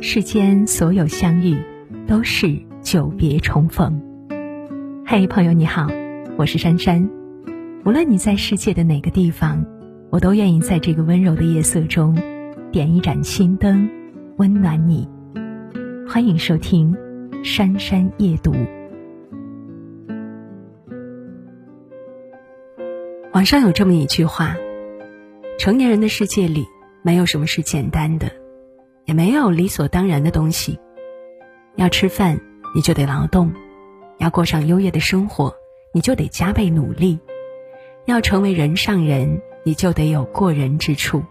世间所有相遇，都是久别重逢。嘿，朋友你好，我是珊珊。无论你在世界的哪个地方，我都愿意在这个温柔的夜色中，点一盏心灯，温暖你。欢迎收听《珊珊夜读》。网上有这么一句话：成年人的世界里，没有什么是简单的。也没有理所当然的东西。要吃饭，你就得劳动；要过上优越的生活，你就得加倍努力；要成为人上人，你就得有过人之处。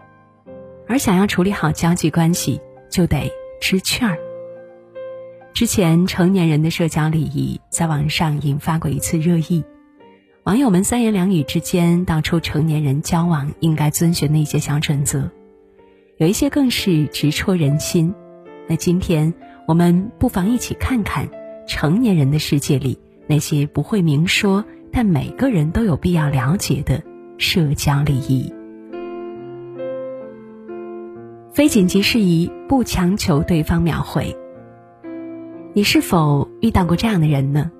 而想要处理好交际关系，就得知趣儿。之前成年人的社交礼仪在网上引发过一次热议，网友们三言两语之间道出成年人交往应该遵循的一些小准则。有一些更是直戳人心。那今天我们不妨一起看看成年人的世界里那些不会明说，但每个人都有必要了解的社交礼仪。非紧急事宜不强求对方秒回。你是否遇到过这样的人呢？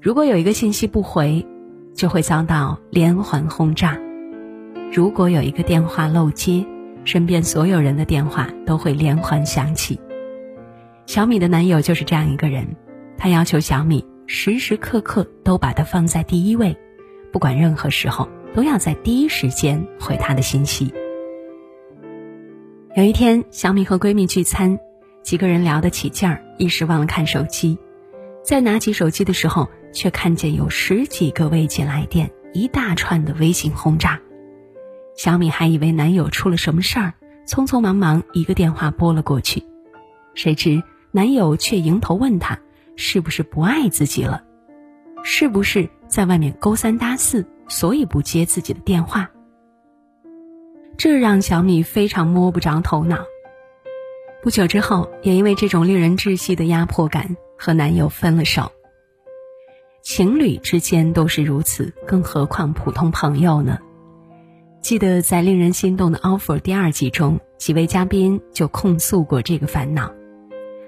如果有一个信息不回，就会遭到连环轰炸；如果有一个电话漏接，身边所有人的电话都会连环响起。小米的男友就是这样一个人，他要求小米时时刻刻都把他放在第一位，不管任何时候都要在第一时间回他的信息。有一天，小米和闺蜜聚餐，几个人聊得起劲儿，一时忘了看手机，在拿起手机的时候，却看见有十几个未接来电，一大串的微信轰炸。小米还以为男友出了什么事儿，匆匆忙忙一个电话拨了过去，谁知男友却迎头问她是不是不爱自己了，是不是在外面勾三搭四，所以不接自己的电话。这让小米非常摸不着头脑。不久之后，也因为这种令人窒息的压迫感和男友分了手。情侣之间都是如此，更何况普通朋友呢？记得在令人心动的 offer 第二季中，几位嘉宾就控诉过这个烦恼。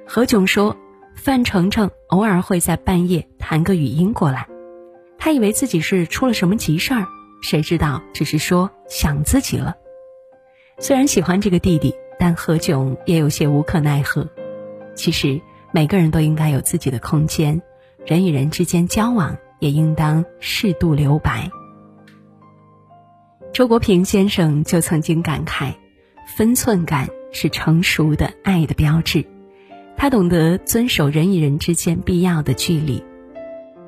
何炅说，范丞丞偶尔会在半夜弹个语音过来，他以为自己是出了什么急事儿，谁知道只是说想自己了。虽然喜欢这个弟弟，但何炅也有些无可奈何。其实每个人都应该有自己的空间，人与人之间交往也应当适度留白。周国平先生就曾经感慨：“分寸感是成熟的爱的标志。”他懂得遵守人与人之间必要的距离，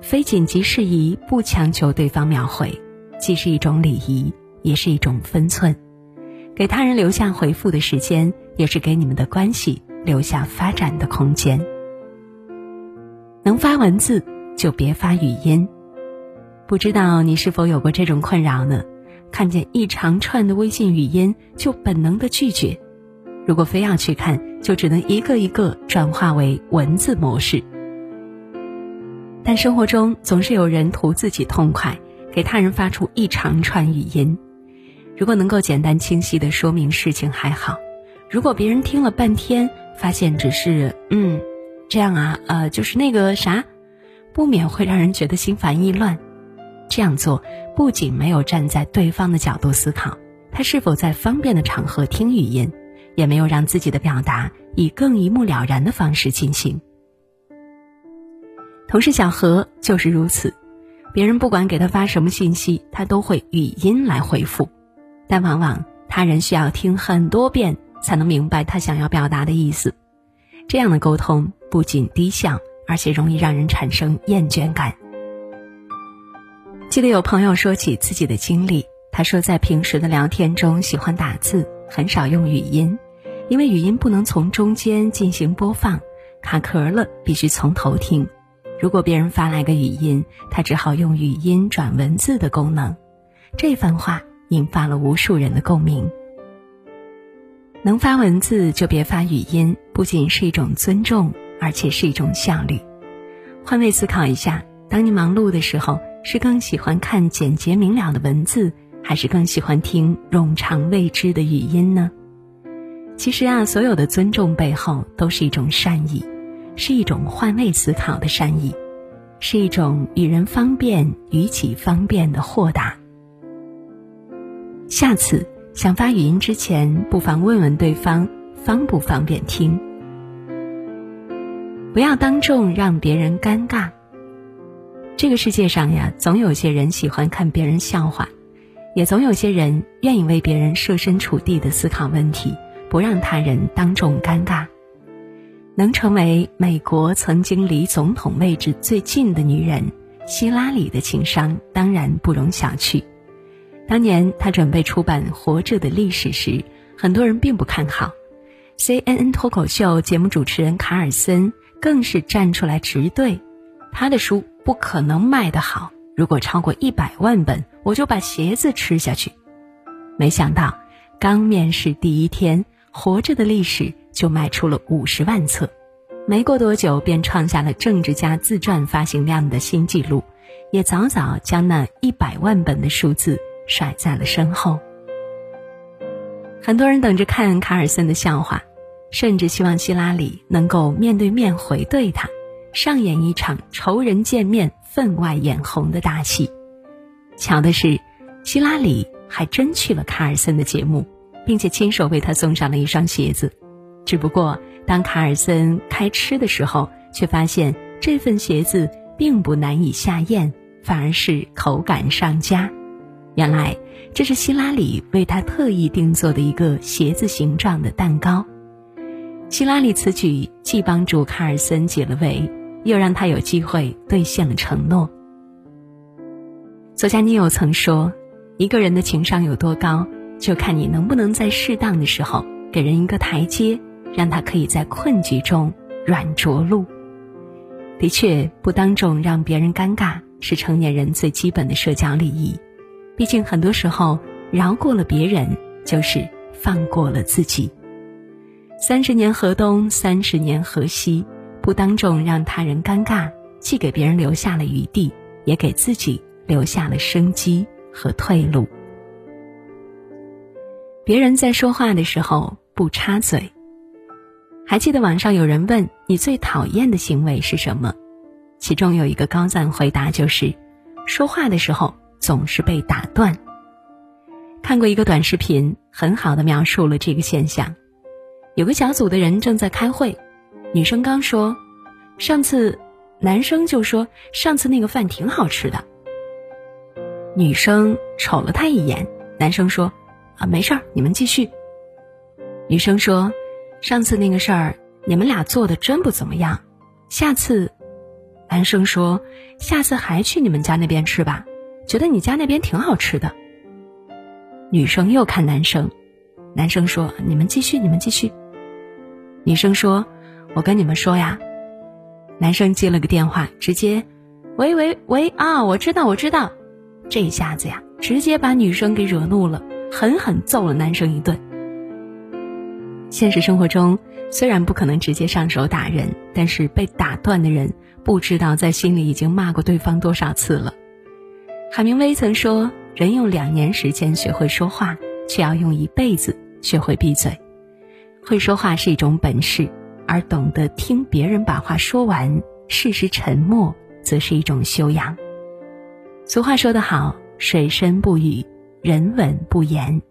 非紧急事宜不强求对方秒回，既是一种礼仪，也是一种分寸。给他人留下回复的时间，也是给你们的关系留下发展的空间。能发文字就别发语音。不知道你是否有过这种困扰呢？看见一长串的微信语音，就本能的拒绝；如果非要去看，就只能一个一个转化为文字模式。但生活中总是有人图自己痛快，给他人发出一长串语音。如果能够简单清晰的说明事情还好；如果别人听了半天，发现只是“嗯，这样啊，呃，就是那个啥”，不免会让人觉得心烦意乱。这样做不仅没有站在对方的角度思考，他是否在方便的场合听语音，也没有让自己的表达以更一目了然的方式进行。同事小何就是如此，别人不管给他发什么信息，他都会语音来回复，但往往他人需要听很多遍才能明白他想要表达的意思。这样的沟通不仅低效，而且容易让人产生厌倦感。记得有朋友说起自己的经历，他说在平时的聊天中喜欢打字，很少用语音，因为语音不能从中间进行播放，卡壳了必须从头听。如果别人发来个语音，他只好用语音转文字的功能。这番话引发了无数人的共鸣。能发文字就别发语音，不仅是一种尊重，而且是一种效率。换位思考一下，当你忙碌的时候。是更喜欢看简洁明了的文字，还是更喜欢听冗长未知的语音呢？其实啊，所有的尊重背后都是一种善意，是一种换位思考的善意，是一种与人方便与己方便的豁达。下次想发语音之前，不妨问问对方方不方便听。不要当众让别人尴尬。这个世界上呀，总有些人喜欢看别人笑话，也总有些人愿意为别人设身处地的思考问题。不让他人当众尴尬。能成为美国曾经离总统位置最近的女人，希拉里的情商当然不容小觑。当年她准备出版《活着的历史》时，很多人并不看好。CNN 脱口秀节目主持人卡尔森更是站出来直对，他的书不可能卖得好，如果超过一百万本，我就把鞋子吃下去。没想到，刚面试第一天。活着的历史就卖出了五十万册，没过多久便创下了政治家自传发行量的新纪录，也早早将那一百万本的数字甩在了身后。很多人等着看卡尔森的笑话，甚至希望希拉里能够面对面回对他，上演一场仇人见面分外眼红的大戏。巧的是，希拉里还真去了卡尔森的节目。并且亲手为他送上了一双鞋子，只不过当卡尔森开吃的时候，却发现这份鞋子并不难以下咽，反而是口感上佳。原来这是希拉里为他特意定做的一个鞋子形状的蛋糕。希拉里此举既帮助卡尔森解了围，又让他有机会兑现了承诺。作家尼欧曾说：“一个人的情商有多高？”就看你能不能在适当的时候给人一个台阶，让他可以在困局中软着陆。的确，不当众让别人尴尬是成年人最基本的社交礼仪。毕竟，很多时候饶过了别人，就是放过了自己。三十年河东，三十年河西，不当众让他人尴尬，既给别人留下了余地，也给自己留下了生机和退路。别人在说话的时候不插嘴。还记得网上有人问你最讨厌的行为是什么？其中有一个高赞回答就是，说话的时候总是被打断。看过一个短视频，很好的描述了这个现象。有个小组的人正在开会，女生刚说，上次，男生就说上次那个饭挺好吃的。女生瞅了他一眼，男生说。啊，没事儿，你们继续。女生说：“上次那个事儿，你们俩做的真不怎么样。下次，男生说，下次还去你们家那边吃吧，觉得你家那边挺好吃的。”女生又看男生，男生说：“你们继续，你们继续。”女生说：“我跟你们说呀。”男生接了个电话，直接：“喂喂喂啊，我知道，我知道。”这一下子呀，直接把女生给惹怒了。狠狠揍了男生一顿。现实生活中，虽然不可能直接上手打人，但是被打断的人不知道在心里已经骂过对方多少次了。海明威曾说：“人用两年时间学会说话，却要用一辈子学会闭嘴。会说话是一种本事，而懂得听别人把话说完，适时沉默，则是一种修养。”俗话说得好：“水深不语。”人稳不言，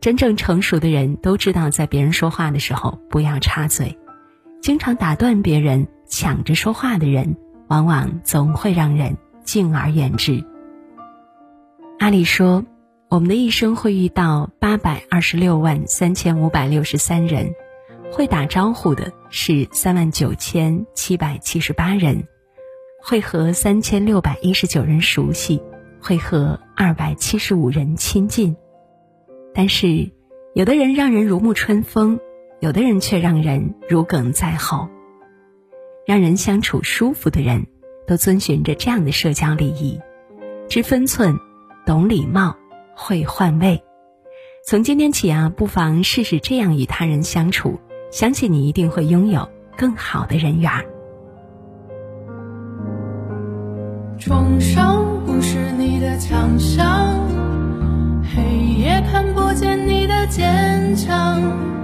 真正成熟的人都知道，在别人说话的时候不要插嘴。经常打断别人、抢着说话的人，往往总会让人敬而远之。阿里说：“我们的一生会遇到八百二十六万三千五百六十三人，会打招呼的是三万九千七百七十八人，会和三千六百一十九人熟悉。”会和二百七十五人亲近，但是有的人让人如沐春风，有的人却让人如鲠在喉。让人相处舒服的人，都遵循着这样的社交礼仪：知分寸，懂礼貌，会换位。从今天起啊，不妨试试这样与他人相处，相信你一定会拥有更好的人缘。床上。不是你的强项，黑夜看不见你的坚强。